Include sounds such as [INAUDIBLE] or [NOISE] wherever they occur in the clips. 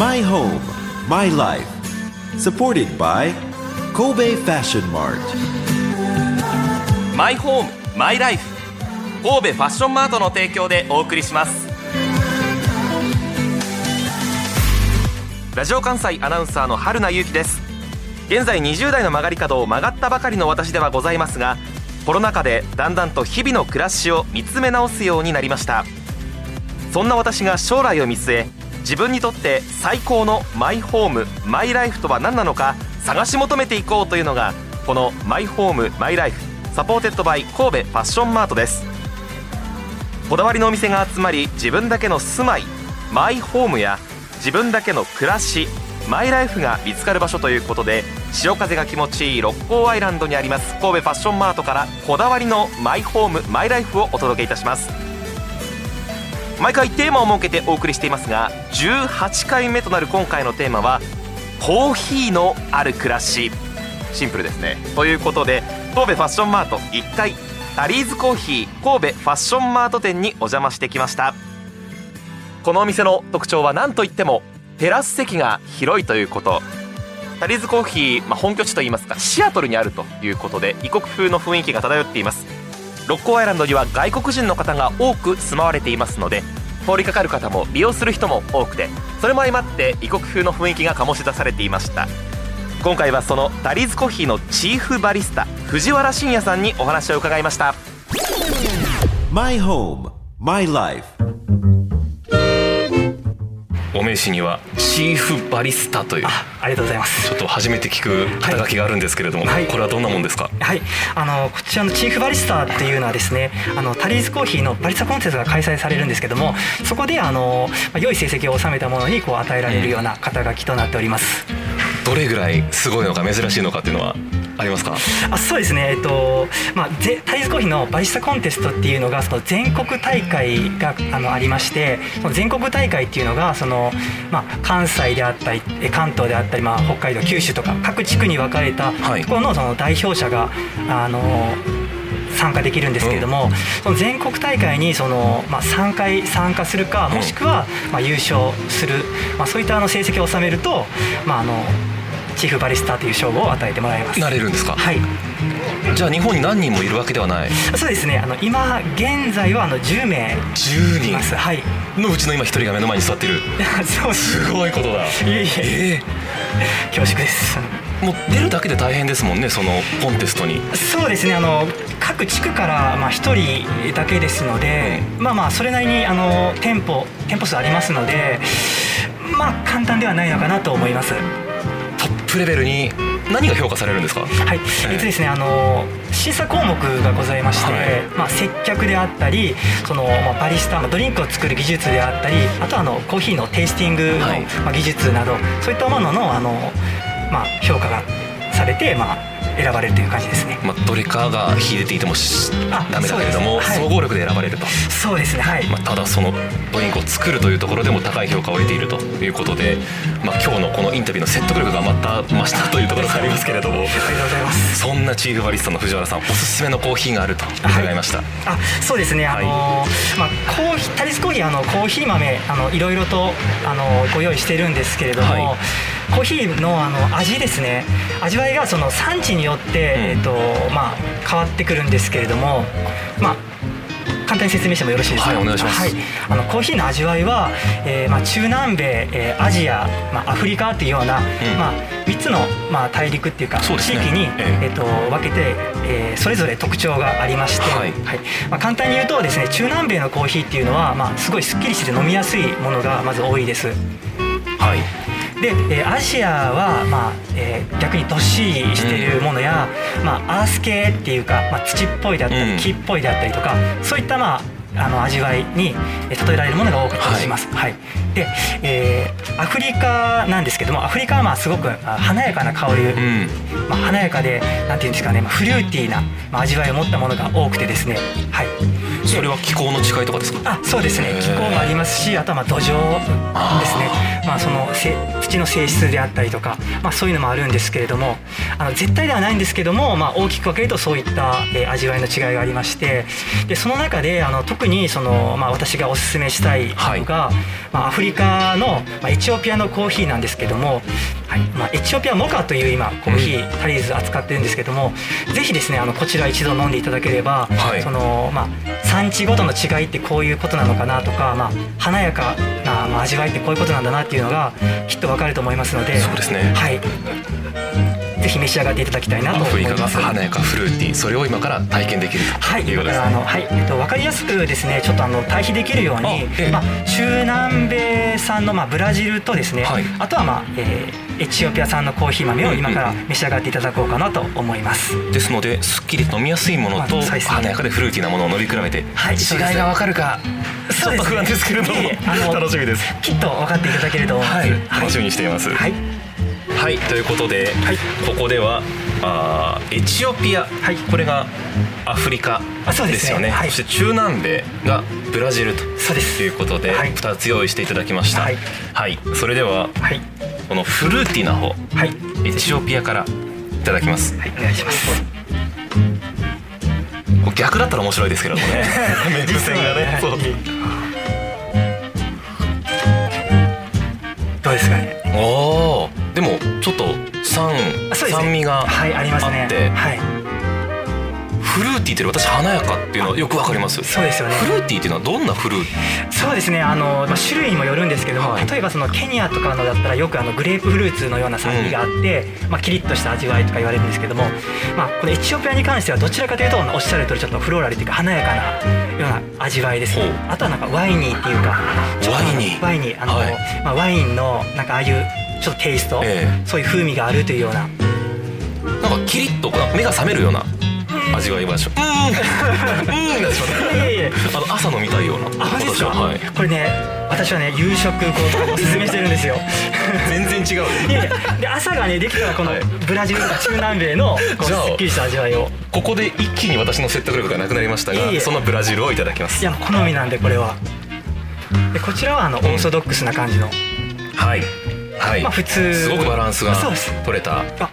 My home, my life. Supported by Kobe Fashion Mart. マイホームマイライフ神戸ファッションマートの提供でお送りしますラジオ関西アナウンサーの春名由紀です現在20代の曲がり角を曲がったばかりの私ではございますがコロナ禍でだんだんと日々の暮らしを見つめ直すようになりましたそんな私が将来を見据え自分にとって最高のマイホームマイライフとは何なのか探し求めていこうというのがこのマイホームマイライフ supported by 神戸ファッションマートです。こだわりのお店が集まり自分だけの住まいマイホームや自分だけの暮らしマイライフが見つかる場所ということで潮風が気持ちいい六甲アイランドにあります神戸ファッションマートからこだわりのマイホームマイライフをお届けいたします。毎回テーマを設けてお送りしていますが18回目となる今回のテーマはコーヒーのある暮らし。シンプルですね。ということで神戸ファッションマート1階タリーズコーヒー神戸ファッションマート店にお邪魔してきました。このお店の特徴は何といってもテラス席が広いということ。タリーズコーヒー、まあ、本拠地といいますかシアトルにあるということで異国風の雰囲気が漂っています。六甲アイランドには外国人の方が多く住まわれていますので通りかかる方も利用する人も多くてそれも相まって異国風の雰囲気が醸し出されていました今回はそのダリーズコーヒーのチーフバリスタ藤原信也さんにお話を伺いました My home, my life. お名刺にはチーフバリスタという。あありがとうございます。ちょっと初めて聞く肩書きがあるんですけれども、はい。これはどんなもんですか？はい、あのこちらのチーフバリスタっていうのはですねあのタリーズコーヒーのバリスタコンテストが開催されるんですけどもそこであのまあ良い成績を収めたものにこう与えられるような肩書きとなっております。どれぐらいすごいのか珍しいのかっていうのは？ありますか？あそうですね、えっとまあ、ぜタリーズコーヒーのバリスタコンテストっていうのがその全国大会があのありましてその全国大会っていうのがその、まあ、関西であったりえ関東であったり、まあ、北海道九州とか各地区に分かれたはい。ところのその代表者があの参加できるんですけれども、その全国大会にその、まあ、3回参加するかもしくは、まあ、優勝する、まあ、そういったあの成績を収めると、まあ、あのチーフバリスタという称号を与えてもらいます。なれるんですか？はいじゃあ日本に何人もいるわけではないそうですね。あの今現在はあの10名10います。人はい。のうちの今1人が目の前に座ってる [LAUGHS] そうです。すごいことだいえいええ恐縮です。えもう出るだけで大変ですもんねそのコンテストにそうですね。あの各地区からまあ一人だけですので、まあまあそれなりにあの店舗店舗数ありますので、まあ簡単ではないのかなと思います。トップレベルに何が評価されるんですか？はい、えっとですね、あの審査項目がございまして、はい。まあ、接客であったりその、まあ、バリスタ、まあ、ドリンクを作る技術であったりあとはあのコーヒーのテイスティングの、はい。まあ、技術などそういったもののあの、まあ、評価がされて、まあ、選ばれるという感じですね。まあ、どれかが秀でていてもダメだけれども、そうですはい総合力で選ばれると、そうですね。はい、まあ、ただそのドリンクを作るというところでも高い評価を得ているということで、まあ、今日のこのインタビューの説得力がまた増したというところがありますけれどもありがとうございます。そんなチーフバリスタの藤原さんおすすめのコーヒーがあると伺いました、あそうですね、あのまあ、コーヒータリスコーヒーあのコーヒー豆あのいろいろとあのご用意してるんですけれども、はいコーヒーのあの味ですね。味わいがその産地によって、うん。えっとまあ、変わってくるんですけれども、まあ、簡単に説明してもよろしいですか？はいお願いします。はい、あのコーヒーの味わいは、えーまあ、中南米、えーアジア、まあ、アフリカっていうような、ん。まあ、3つの、まあ、大陸っていうかね。地域に、ええ。えっと分けて、えーそれぞれ特徴がありまして、はい。まあ、簡単に言うとですね中南米のコーヒーっていうのは、まあ、すごいすっきりしてて飲みやすいものがまず多いです。はいで、えーアジアは、まあえー逆にどっしりしているものや、まあ、アース系っていうか、まあ、土っぽいであったり、うん。木っぽいであったりとかそういった、まあ、あの味わいにえー例えられるものが多かったりします。はい。で、えーアフリカなんですけどもアフリカはまあすごくあ華やかな香り、うんまあ、華やかでなんていうんですかね、まあ、フルーティーな、まあ、味わいを持ったものが多くてですね、はい。それは気候の違いとかですか？あそうですね。気候もありますしあとはまあ土壌ですね。まあそのせ土の性質であったりとか、まあ、そういうのもあるんですけれどもあの絶対ではないんですけども、まあ、大きく分けるとそういった、えー味わいの違いがありましてでその中であの特にその、まあ、私がおすすめしたいのが、まあ、アフリカの、まあ、エチオピアのコーヒーなんですけども、はい。まあ、エチオピアモカという今コーヒータリーズ扱ってるんですけども、ぜひですねあのこちら一度飲んでいただければ、はい。そのまあ、産地ごとの違いってこういうことなのかなとか、まあ、華やかな、まあ、味わいってこういうことなんだなっていうのがきっとわかると思いますので。そうですね。はい、ぜひ召し上がっていただきたいなとアフリカが思います。華やかフルーティーそれを今から体験できるはい、ということあの、はい、えっと、わかりやすくですね、ちょっとあの対比できるようにまあ、中南米産のまあブラジルとですね、はい。あとはまあ、えーエチオピア産のコーヒー豆を今から召し上がっていただこうかなと思います。ですのですっきり飲みやすいものと華やかでフルーティーなものを飲み比べてはい違いがわかるかちょっと不安ですけれども [LAUGHS] 楽しみです。きっと分かっていただけると思います。はい。楽しみにしています。はい、はいということで、はい。ここではあーエチオピア、はい。これがアフリカでですすね。はい。よねそして中南米がブラジルとそうです。いうことではい。2つ用意していただきました。はい、はい。それでははい、このフルーティーな方はい、エチオピアからいただきます。はい、お願いします。逆だったら面白いですけれどもね。[LAUGHS] 目線がね。そう。どうですかね？おー。でもちょっと酸酸味がはい、ありますね。あって。はい、フルーティーっていうのは私華やかっていうのはよくわかります？そうですよね。フルーティーっていうのはどんなフルーそうですね。あの、まあ、種類にもよるんですけども、はい。例えばそのケニアとかのだったらよくあのグレープフルーツのような酸味があって、まあ、キリッとした味わいとか言われるんですけども、まあ、このエチオピアに関してはどちらかというとおっしゃる通りちょっとフローラルというか華やかなような味わいですほう。あとはなんかワイニーっていうかワイニー。ワイニーあの、はい。まあ、ワインのなんかああいうちょっとテイスト、えそういう風味があるというような。なんかキリッと目が覚めるような味わい場所。うん。うん。なんでしょうね。いやいやいやあの朝飲みたいような。私ははい。これね私はね夕食後とかおすすめしてるんですよ。全然違ういやいやで朝がねできたらこのはい。ブラジルとか中南米のすっきりした味わいを。ここで一気に私の説得力がなくなりましたがそのブラジルをいただきます。いや好みなんでこれは。でこちらはあのオーソドックスな感じの、はいはい、まあ普通。すごくバランスが取れた。あ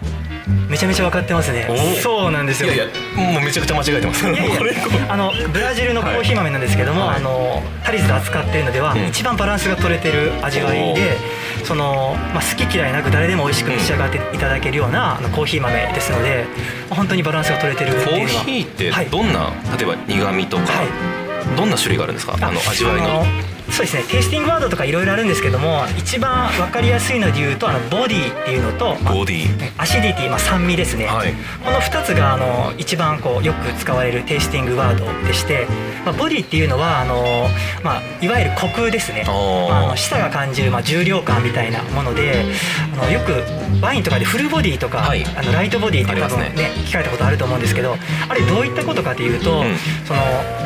めちゃめちゃ分かってますね。そうなんですよ。いやいやもうめちゃくちゃ間違えてます。いやいやあのブラジルのコーヒー豆なんですけども、はい。あのタリーズで扱っているのでは、うん。一番バランスが取れてる味わいでその、まあ、好き嫌いなく誰でも美味しく召し上がっていただけるような、あのコーヒー豆ですのでまあ本当にバランスが取れてるってコーいうのは。ヒーってはいどんな、例えば苦味とか、はい。どんな種類があるんですか？あの味わいの。あそうですねテイスティングワードとかいろいろあるんですけども一番分かりやすいので言うとあのボディっていうのと、まあボディ。アシディティ、まあ、酸味ですね、はい。この2つがあの一番こうよく使われるテイスティングワードでして、まあ、ボディっていうのはあの、まあ、いわゆるコクですね。まあ、あの舌が感じる、まあ、重量感みたいなものであのよくワインとかでフルボディとか、はい。あのライトボディって多分ねね聞かれたことあると思うんですけどあれどういったことかというと、うん。その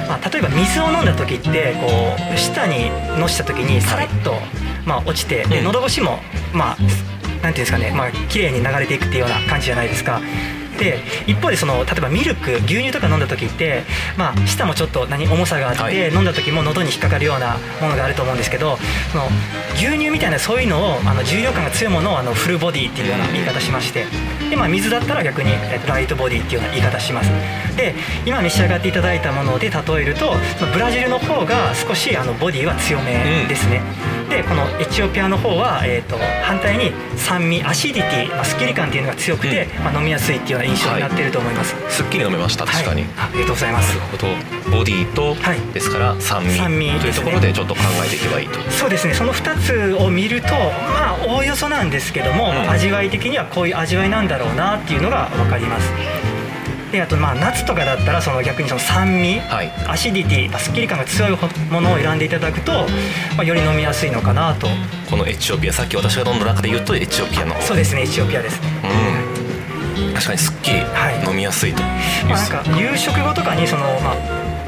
まあ、例えば水を飲んだ時ってこう舌にのした時にさらっと、まあ、落ちてでうん喉越しもまあなんていうんですかねまあ綺麗に流れていくっていうような感じじゃないですか。で一方でその例えばミルク牛乳とか飲んだ時って、まあ、舌もちょっと何重さがあって、はい。飲んだ時も喉に引っかかるようなものがあると思うんですけどその牛乳みたいなそういうのをあの重量感が強いものをあのフルボディっていうような言い方しましてで、まあ、水だったら逆に、えっとライトボディっていうような言い方します。で今召し上がっていただいたもので例えるとそのブラジルの方が少しあのボディは強めですね、でこのエチオピアの方は、えー、と反対に酸味アシディティ、まあ、スッキリ感っていうのが強くて、まあ、飲みやすいっていうような印象になっていると思います、すっきり飲めました確かに、はいありがとうございます。なるほど。ボディと、はい。ですから酸味。酸味。というところでちょっと考えていけばいいと。そうですね。その2つを見るとまあおおよそなんですけども、うん。味わい的にはこういう味わいなんだろうなっていうのが分かりますであとまあ夏とかだったらその逆にその酸味、はい。アシディティ、まあ、スッキリ感が強いものを選んでいただくと、まあ、より飲みやすいのかなと。このエチオピアさっき私が飲んだ中で言うとエチオピアの。そうですねエチオピアですね。うん。確かにすっきりはい。飲みやすいと。いう、まあ、なんか夕食後とかにその、まあ、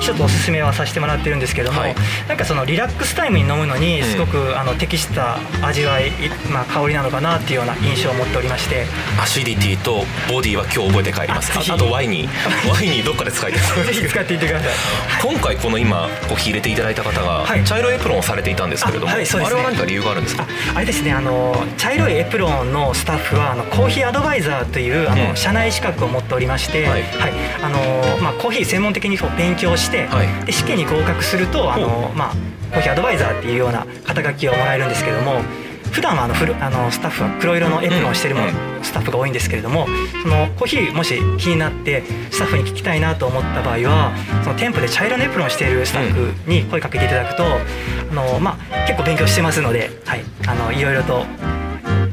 ちょっとおすすめはさせてもらってるんですけども、はい。なんかそのリラックスタイムに飲むのにすごく、あの適した味わい、まあ、香りなのかなっていうような印象を持っておりまして。アシディティとボディは今日覚えて帰ります。あとワイニー [LAUGHS] ワイニーどっかで使いたい。ぜひ使っていってください。今回この今コーヒー入れていただいた方がはい。茶色いエプロンをされていたんですけれども、あれは何か理由があるんですか？ああれですねあの茶色いエプロンのスタッフはあのコーヒーアドバイザーというあの、うん。社内資格を持っておりまして、はい。あのまあ、コーヒー専門的にこう勉強して、はい。で試験に合格するとあの、まあ、コーヒーアドバイザーっていうような肩書きをもらえるんですけども普段はあのフルあのスタッフは黒色のエプロンをしてるも、うんスタッフが多いんですけれどもそのコーヒーもし気になってスタッフに聞きたいなと思った場合はその店舗で茶色のエプロンをしているスタッフに声かけていただくと、あのまあ、結構勉強してますので、はい、あのいろいろと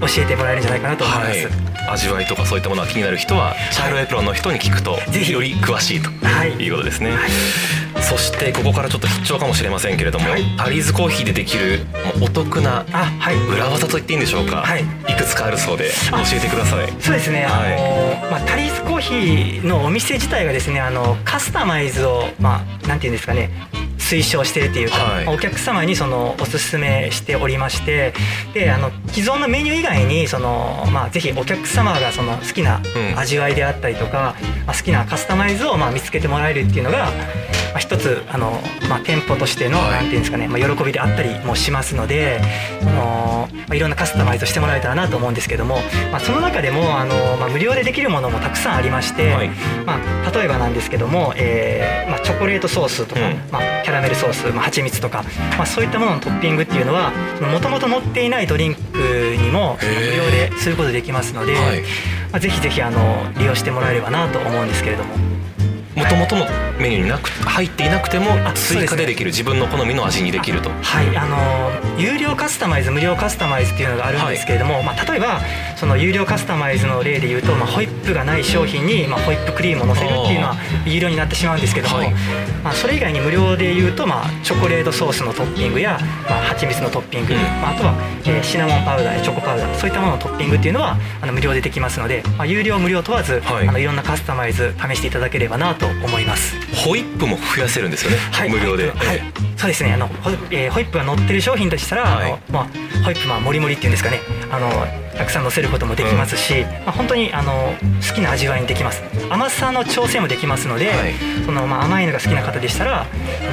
教えてもらえるんじゃないかなと思います。はい、味わいとかそういったものが気になる人は茶色いエプロンの人に聞くとぜひ。より詳しいとはい。いうことですね、はい。そしてここからちょっと必聴かもしれませんけれども、はい。タリーズコーヒーでできるお得な裏技と言っていいんでしょうか、はい。くつかあるそうで教えてください。そうですね、はい。あのまあ、タリーズコーヒーのお店自体がですねあのカスタマイズを、まあ、なんていうんですかね推奨しているっていうか、はい。お客様にそのおすすめしておりましてであの既存のメニュー以外にその、まあ、ぜひお客様がその好きなうん。味わいであったりとか、まあ、好きなカスタマイズをまあ見つけてもらえるっていうのが、まあ、一つあの、まあ、店舗としての、はい。なんていうんですかね、まあ、喜びであったりもしますのであの、まあ、いろんなカスタマイズをしてもらえたらなと思うんですけども、まあ、その中でもあの、まあ、無料でできるものもたくさんありまして、はい。まあ、例えばなんですけども、えーまあ、チョコレートソースとか、うん。まあ、キャラメルソース、まあ、蜂蜜とか、まあ、そういったもののトッピングっていうのはもともと載っていないドリンクにも無料ですることできますので、はいまあ、ぜひぜひあの利用してもらえればなと思うんですけれども。もともとのメニューになく入っていなくても追加でできる自分の好みの味にできると。はい、あの有料カスタマイズ無料カスタマイズっていうのがあるんですけれども、まあ、例えばその有料カスタマイズの例で言うと、まあ、ホイップがない商品に、まあ、ホイップクリームを乗せるっていうのは有料になってしまうんですけども、はい。まあ、それ以外に無料で言うと、まあ、チョコレートソースのトッピングや、まあ、蜂蜜のトッピング、うん。まあ、あとは、えーシナモンパウダーやチョコパウダーそういったもののトッピングっていうのはあの無料でできますので、まあ、有料無料問わず、はいい、あのいろんなカスタマイズ試していただければなと思います。ホイップも増やせるんですよね、はい、無料で、はい。え、そうですね。あのホ,、えーホイップが乗ってる商品としたら、はい。あのまあ、ホイップまあもりもりっていうんですかね。あのたくさん乗せることもできますし、まあ、本当にあの好きな味わいにできます。甘さの調整もできますので、はい。そのまあ、甘いのが好きな方でしたら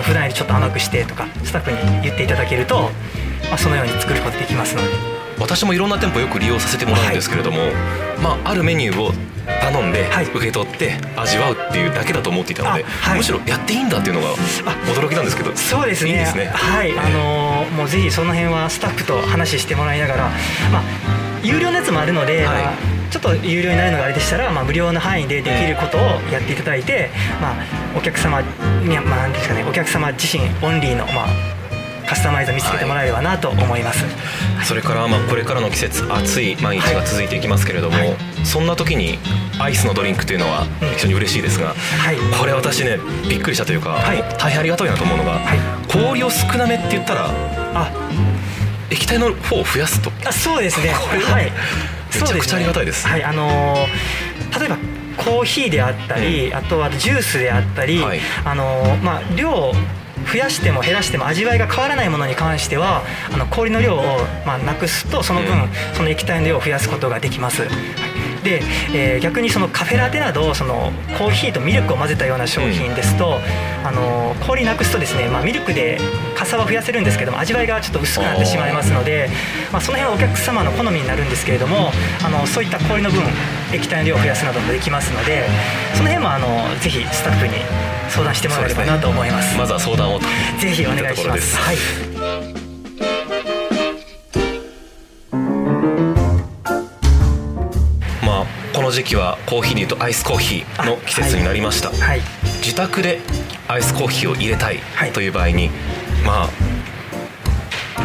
普段よりちょっと甘くしてとかスタッフに言っていただけると、まあ、そのように作ることできますので私もいろんな店舗よく利用させてもらうんですけれども、まあ、あるメニューを頼んではい。受け取って味わうっていうだけだと思っていたので、あはい。むしろやっていいんだっていうのが驚きなんですけどそうですね。いいんですね。はい、ええあのーもうぜひその辺はスタッフと話してもらいながら、まあ、有料のやつもあるので、はい。まあちょっと有料になるのがあれでしたら、まあ、無料の範囲でできることをやっていただいて、まあ、お客様には、まあ、なんですかねお客様自身オンリーの、まあ、カスタマイズを見つけてもらえればなと思います。それからまあこれからの季節暑い毎日が続いていきますけれども、はい。そんな時にアイスのドリンクというのはうん。非常に嬉しいですが、はい。これ私ねびっくりしたというか、はい。大変ありがたいなと思うのが、はい。氷を少なめって言ったらあ。液体の方を増やすと。あそうですね。これははい。めちゃくちゃありがたいです。はい。あのー例えばコーヒーであったり、あとはジュースであったり、はい。あのーまあ量を増やしても減らしても味わいが変わらないものに関してはあの氷の量を、まあ、なくすとその分、うん。その液体の量を増やすことができます。はい。で、えー逆にそのカフェラテなどそのコーヒーとミルクを混ぜたような商品ですと、あの氷なくすとですね、まあ、ミルクでかさは増やせるんですけども味わいがちょっと薄くなってしまいますので、まあ、その辺はお客様の好みになるんですけれどもあのそういった氷の分液体の量を増やすなどもできますのでその辺もあのぜひスタッフに相談してもらえればなと思います。まずは相談をとぜひお願いします。はい。まあこの時期はコーヒーでいうとアイスコーヒーの季節になりました、はい。自宅でアイスコーヒーを入れたいはいという場合に、まあ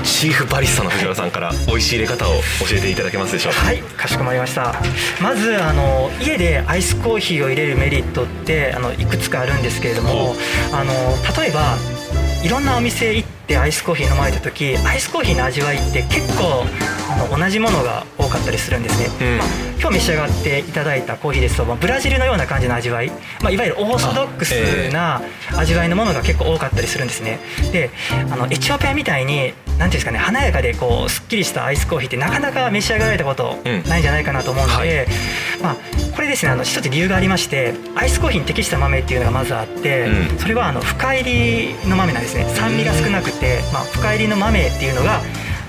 チーフバリスタの藤原さんから美味しい入れ方を教えていただけますでしょうか？はい、かしこまりました。まずあの家でアイスコーヒーを入れるメリットってあのいくつかあるんですけれども、あの例えばいろんなお店行ってアイスコーヒー飲まれた時、アイスコーヒーの味わいって結構あの同じものが多かったりするんですね、うん。まあ、今日召し上がっていただいたコーヒーですと、まあ、ブラジルのような感じの味わい、まあ、いわゆるオーソドックスな味わいのものが結構多かったりするんですね。であのエチオピアみたいになんていうんですかね華やかでこうすっきりしたアイスコーヒーってなかなか召し上がられたことうん。ないんじゃないかなと思うので、はい。まあ、これですねあの一つ理由がありましてアイスコーヒーに適した豆っていうのがまずあって、うん。それはあの深入りの豆なんですね。酸味が少なくて、まあ、深入りの豆っていうのが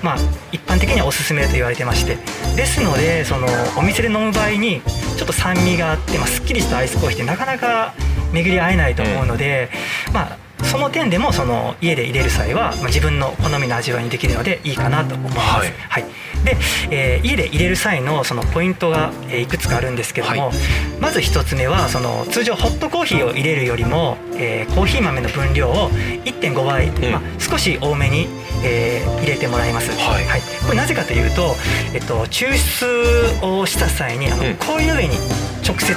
まあ、一般的にはおすすめと言われてましてですのでそのお店で飲む場合にちょっと酸味があって、まあ、すっきりしたアイスコーヒーってなかなか巡り合えないと思うので、まあその点でもその家で入れる際は、まあ、自分の好みの味わいにできるのでいいかなと思います。はい。はい、で、えー家で入れる際のそのポイントが、えーいくつかあるんですけども、はい。まず一つ目はその通常ホットコーヒーを入れるよりも、えーコーヒー豆の分量を1.5倍、ん。まあ、少し多めに、えー入れてもらいます。はい。これなぜかというと、えっと、抽出をした際にあの、うん。氷の上に直接、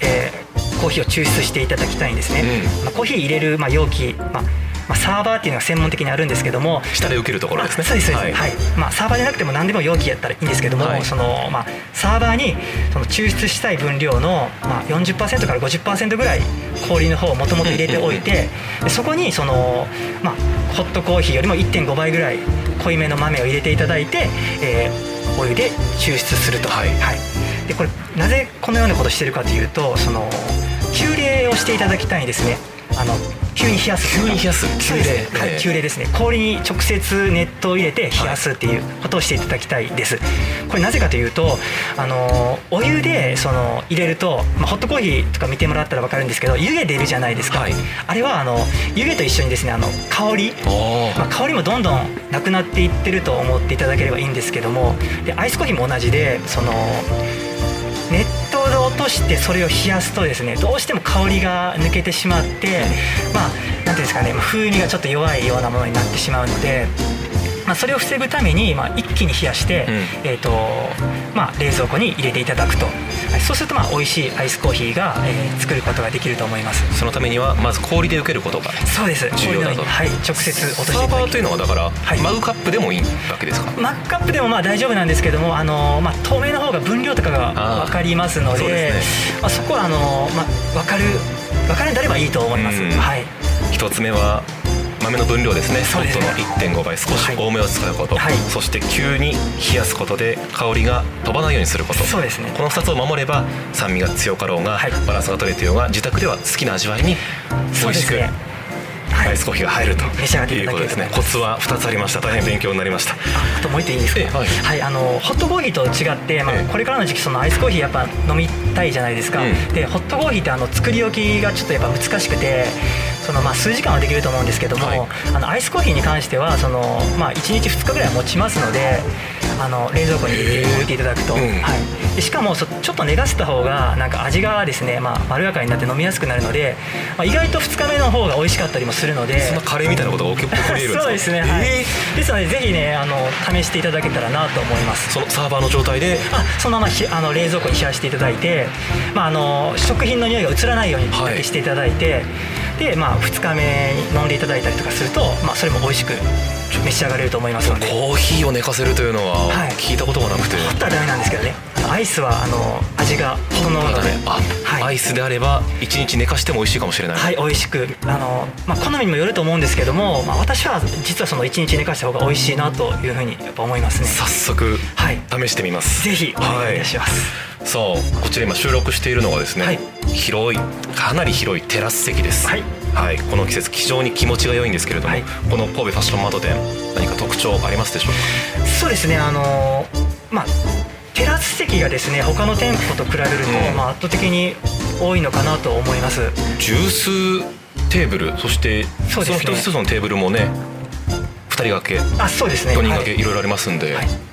えーコーヒーを抽出していただきたいんですね。うまあコーヒー入れる、まあ、容器、まあまあ、サーバーっていうのが専門的にあるんですけども下で受けるところですね。あそうですそうです、ははい。いまあ、サーバーじゃなくても何でも容器やったらいいんですけども、はい。そのまあ、サーバーにその抽出したい分量の、まあ、40%から50%ぐらい氷の方をもともと入れておいてでそこにその、まあ、ホットコーヒーよりも1.5倍ぐらい濃いめの豆を入れていただいて、えーお湯で抽出すると。はい。でこれなぜこのようなことをしてるかというとその急冷をしていただきたいんですね。あの急に冷やす。急に冷やす。急冷はい急冷ですね。氷に直接熱湯を入れて冷やすっていうことをしていただきたいです。これなぜかというとあのお湯でその入れると、まあ、ホットコーヒーとか見てもらったら分かるんですけど湯気出るじゃないですか、はい。あれはあの湯気と一緒にですねあの香り。まあ、香りもどんどんなくなっていってると思っていただければいいんですけども。でアイスコーヒーも同じでその熱湯で落としてそれを冷やすとですねどうしても香りが抜けてしまってまあなんていうんですかね風味がちょっと弱いようなものになってしまうので。まあ、それを防ぐために、まあ、一気に冷やして、うん。えーとまあ、冷蔵庫に入れていただくと、はいそうするとまあ美味しいアイスコーヒーが、えー作ることができると思います。そのためにはまず氷で受けることがそうです。重要だと。はい、直接落としてサーバーというのはだから、はい。マグカップでもいいわけですか？マックカップでもまあ大丈夫なんですけども、あのまあ、透明の方が分量とかが分かりますのでそうですまあ、そこはあの、まあ、分かる分かるんであればいいと思います。うん。はい。一つ目は豆の分量ですね。ホットの1.5倍少し多めを使うこと、はい。そして急に冷やすことで香りが飛ばないようにすること。そうですね。この2つを守れば酸味が強かろうが、はい。バランスが取れていようが自宅では好きな味わいに美味しくアイスコーヒーが入るといいうことですね。コツは2つありました。大変勉強になりました。ああともう一点いいですか、ええはい。はい、あのホットコーヒーと違って、まあええ、これからの時期そのアイスコーヒーやっぱ飲みたいじゃないですか、うん。でホットコーヒーってあの作り置きがちょっとやっぱ難しくてそのまあ数時間はできると思うんですけども、はい。あのアイスコーヒーに関してはその、まあ、1日2日ぐらいは持ちますのであの冷蔵庫に入れておいていただくと、うん。はい、でしかもそちょっと寝かせた方がなんか味がですね、まあ、まろやかになって飲みやすくなるので、まあ、意外と2日目の方が美味しかったりもするので。そんなカレーみたいなことが起こり得るんですか [LAUGHS] そうですね、はい。えですのでぜひねあの試していただけたらなと思います。ーそのサーバーの状態で？あそのままひあの冷蔵庫に冷やしていただいて、まあ、あの食品の匂いが移らないようにだけしていただいて、で、まあ、2日目に飲んでいただいたりとかすると、まあ、それも美味しく召し上がれると思いますので。コーヒーを寝かせるというのははい。聞いたことがなくて、ホットはダメなんですけどね。アイスはあの味が整うので。あ、はい。アイスであれば一日寝かしても美味しいかもしれない、はい、美味しく。あの、まあ、好みにもよると思うんですけども、まあ、私は実はその1日寝かした方が美味しいなというふうにやっぱ思いますね。早速はい。試してみます、ぜひお願いいたします、そうこちら今収録しているのがですね、はい。広いかなり広いテラス席です。はいはいこの季節非常に気持ちが良いんですけれども、はい。この神戸ファッションマート店何か特徴ありますでしょうそうですねあのまあテラス席がですね他の店舗と比べると、うん。まあ、圧倒的に多いのかなと思います。かジューステーブルそしてその一つ一つのテーブルもね2人掛けあそうですね。4人掛けはい。いろいろありますんで、はい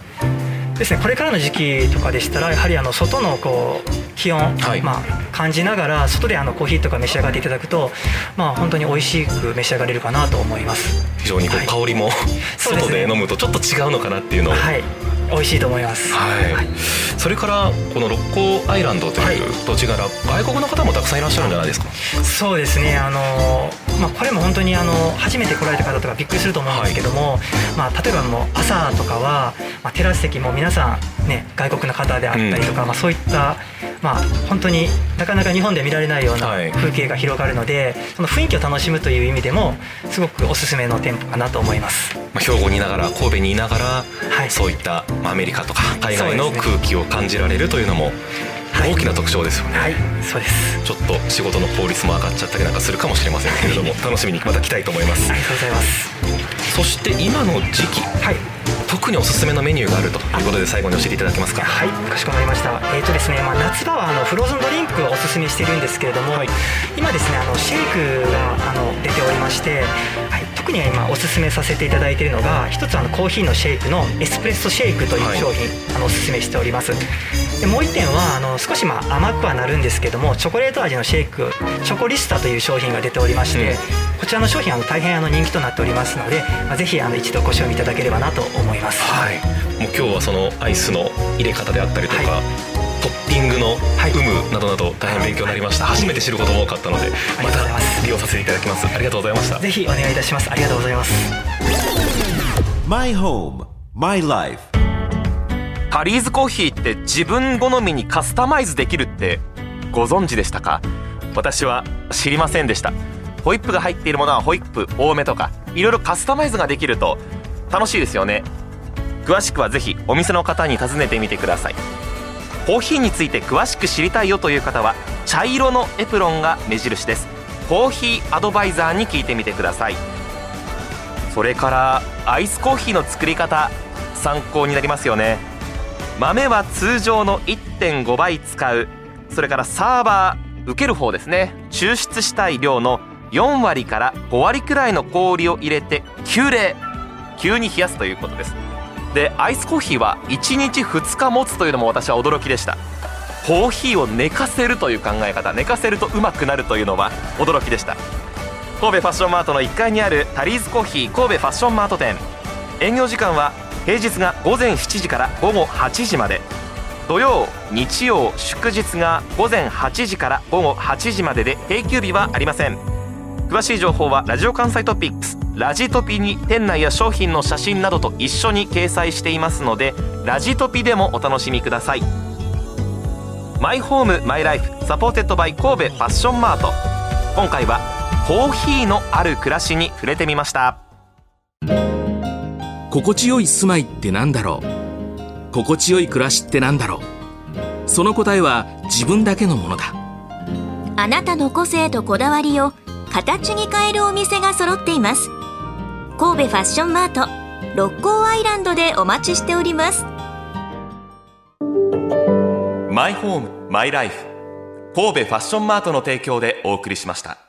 ですねこれからの時期とかでしたらやはりあの外のこう気温、はい。まあ、感じながら外であのコーヒーとか召し上がっていただくと、まあ、本当に美味しく召し上がれるかなと思います。非常にこうはい。香りもそうですね。外で飲むとちょっと違うのかなっていうのをはい美味しいと思います。はい、はい、それからこの六甲アイランドという土地柄、外国の方もたくさんいらっしゃるんじゃないですか？そうですね。あの、まあ、これも本当にあの初めて来られた方とかびっくりすると思うんですけども、はい、まあ、例えばもう朝とかは、まあ、テラス席も皆さん、ね、外国の方であったりとか、うん、まあ、そういったまあ、本当になかなか日本で見られないような風景が広がるので、その雰囲気を楽しむという意味でもすごくおすすめの店舗かなと思います、まあ、兵庫にいながら神戸にいながら、はい、そういったアメリカとか海外の空気を感じられるというのも大きな特徴ですよね、はい、そうです。ちょっと仕事の効率も上がっちゃったりなんかするかもしれませんけれども楽しみにまた来たいと思います。ありがとうございます。そして今の時期、はい、特におすすめのメニューがあるとい。うことで最後に教えていただけますか？はい。かしこまりました。えっ、ー、とですね、まあ、夏場はあのフローズンドリンクをおすすめしているんですけれども、はい、今ですねあのシェイクがあの出ておりまして、はい、特に今おすすめさせていただいているのが一つあのコーヒーのシェイクのエスプレッソシェイクという商品、はい、あのおすすめしております。でもう一点はあの少しまあ甘くはなるんですけどもチョコレート味のシェイクチョコリスタという商品が出ておりまして、うん、こちらの商品は大変あの人気となっておりますので、まあ、ぜひあの一度ご賞味いただければなと思います、はい、もう今日はそのアイスの入れ方であったりとか、はい。トッピングの有無などなど大変勉強になりました、はい、初めて知ることも多かったのでまた利用させていただきます。ありがとうございました。ぜひお願いいたします。ありがとうございます。My home my life. タリーズコーヒーって自分好みにカスタマイズできるってご存知でしたか？私は知りませんでしたホイップが入っているものはホイップ多めとかいろいろカスタマイズができると楽しいですよね。詳しくはぜひお店の方に尋ねてみてください。コーヒーについて詳しく知りたいよという方は茶色のエプロンが目印です。コーヒーアドバイザーに聞いてみてください。それからアイスコーヒーの作り方参考になりますよね。豆は通常の1.5倍使う。それからサーバー受ける方ですね。抽出したい量の4割から5割くらいの氷を入れて急冷急に冷やすということです。でアイスコーヒーは1日2日持つというのも私は驚きでした。コーヒーを寝かせるという考え方寝かせるとうまくなるというのは驚きでした。神戸ファッションマートの1階にあるタリーズコーヒー神戸ファッションマート店。営業時間は平日が午前7時から午後8時まで。土曜日曜祝日が午前8時から午後8時までで定休日はありません。詳しい情報はラジオ関西トピックスラジトピに店内や商品の写真などと一緒に掲載していますのでラジトピでもお楽しみください。マイホームマイライフ supported by 神戸ファッションマート。今回はコーヒーのある暮らしに触れてみました。心地よい住まいってなんだろう？心地よい暮らしってなんだろう？その答えは自分だけのものだ。あなたの個性とこだわりを形に変えるお店が揃っています。神戸ファッションマート六甲アイランドでお待ちしております。マイホームマイライフ神戸ファッションマートの提供でお送りしました。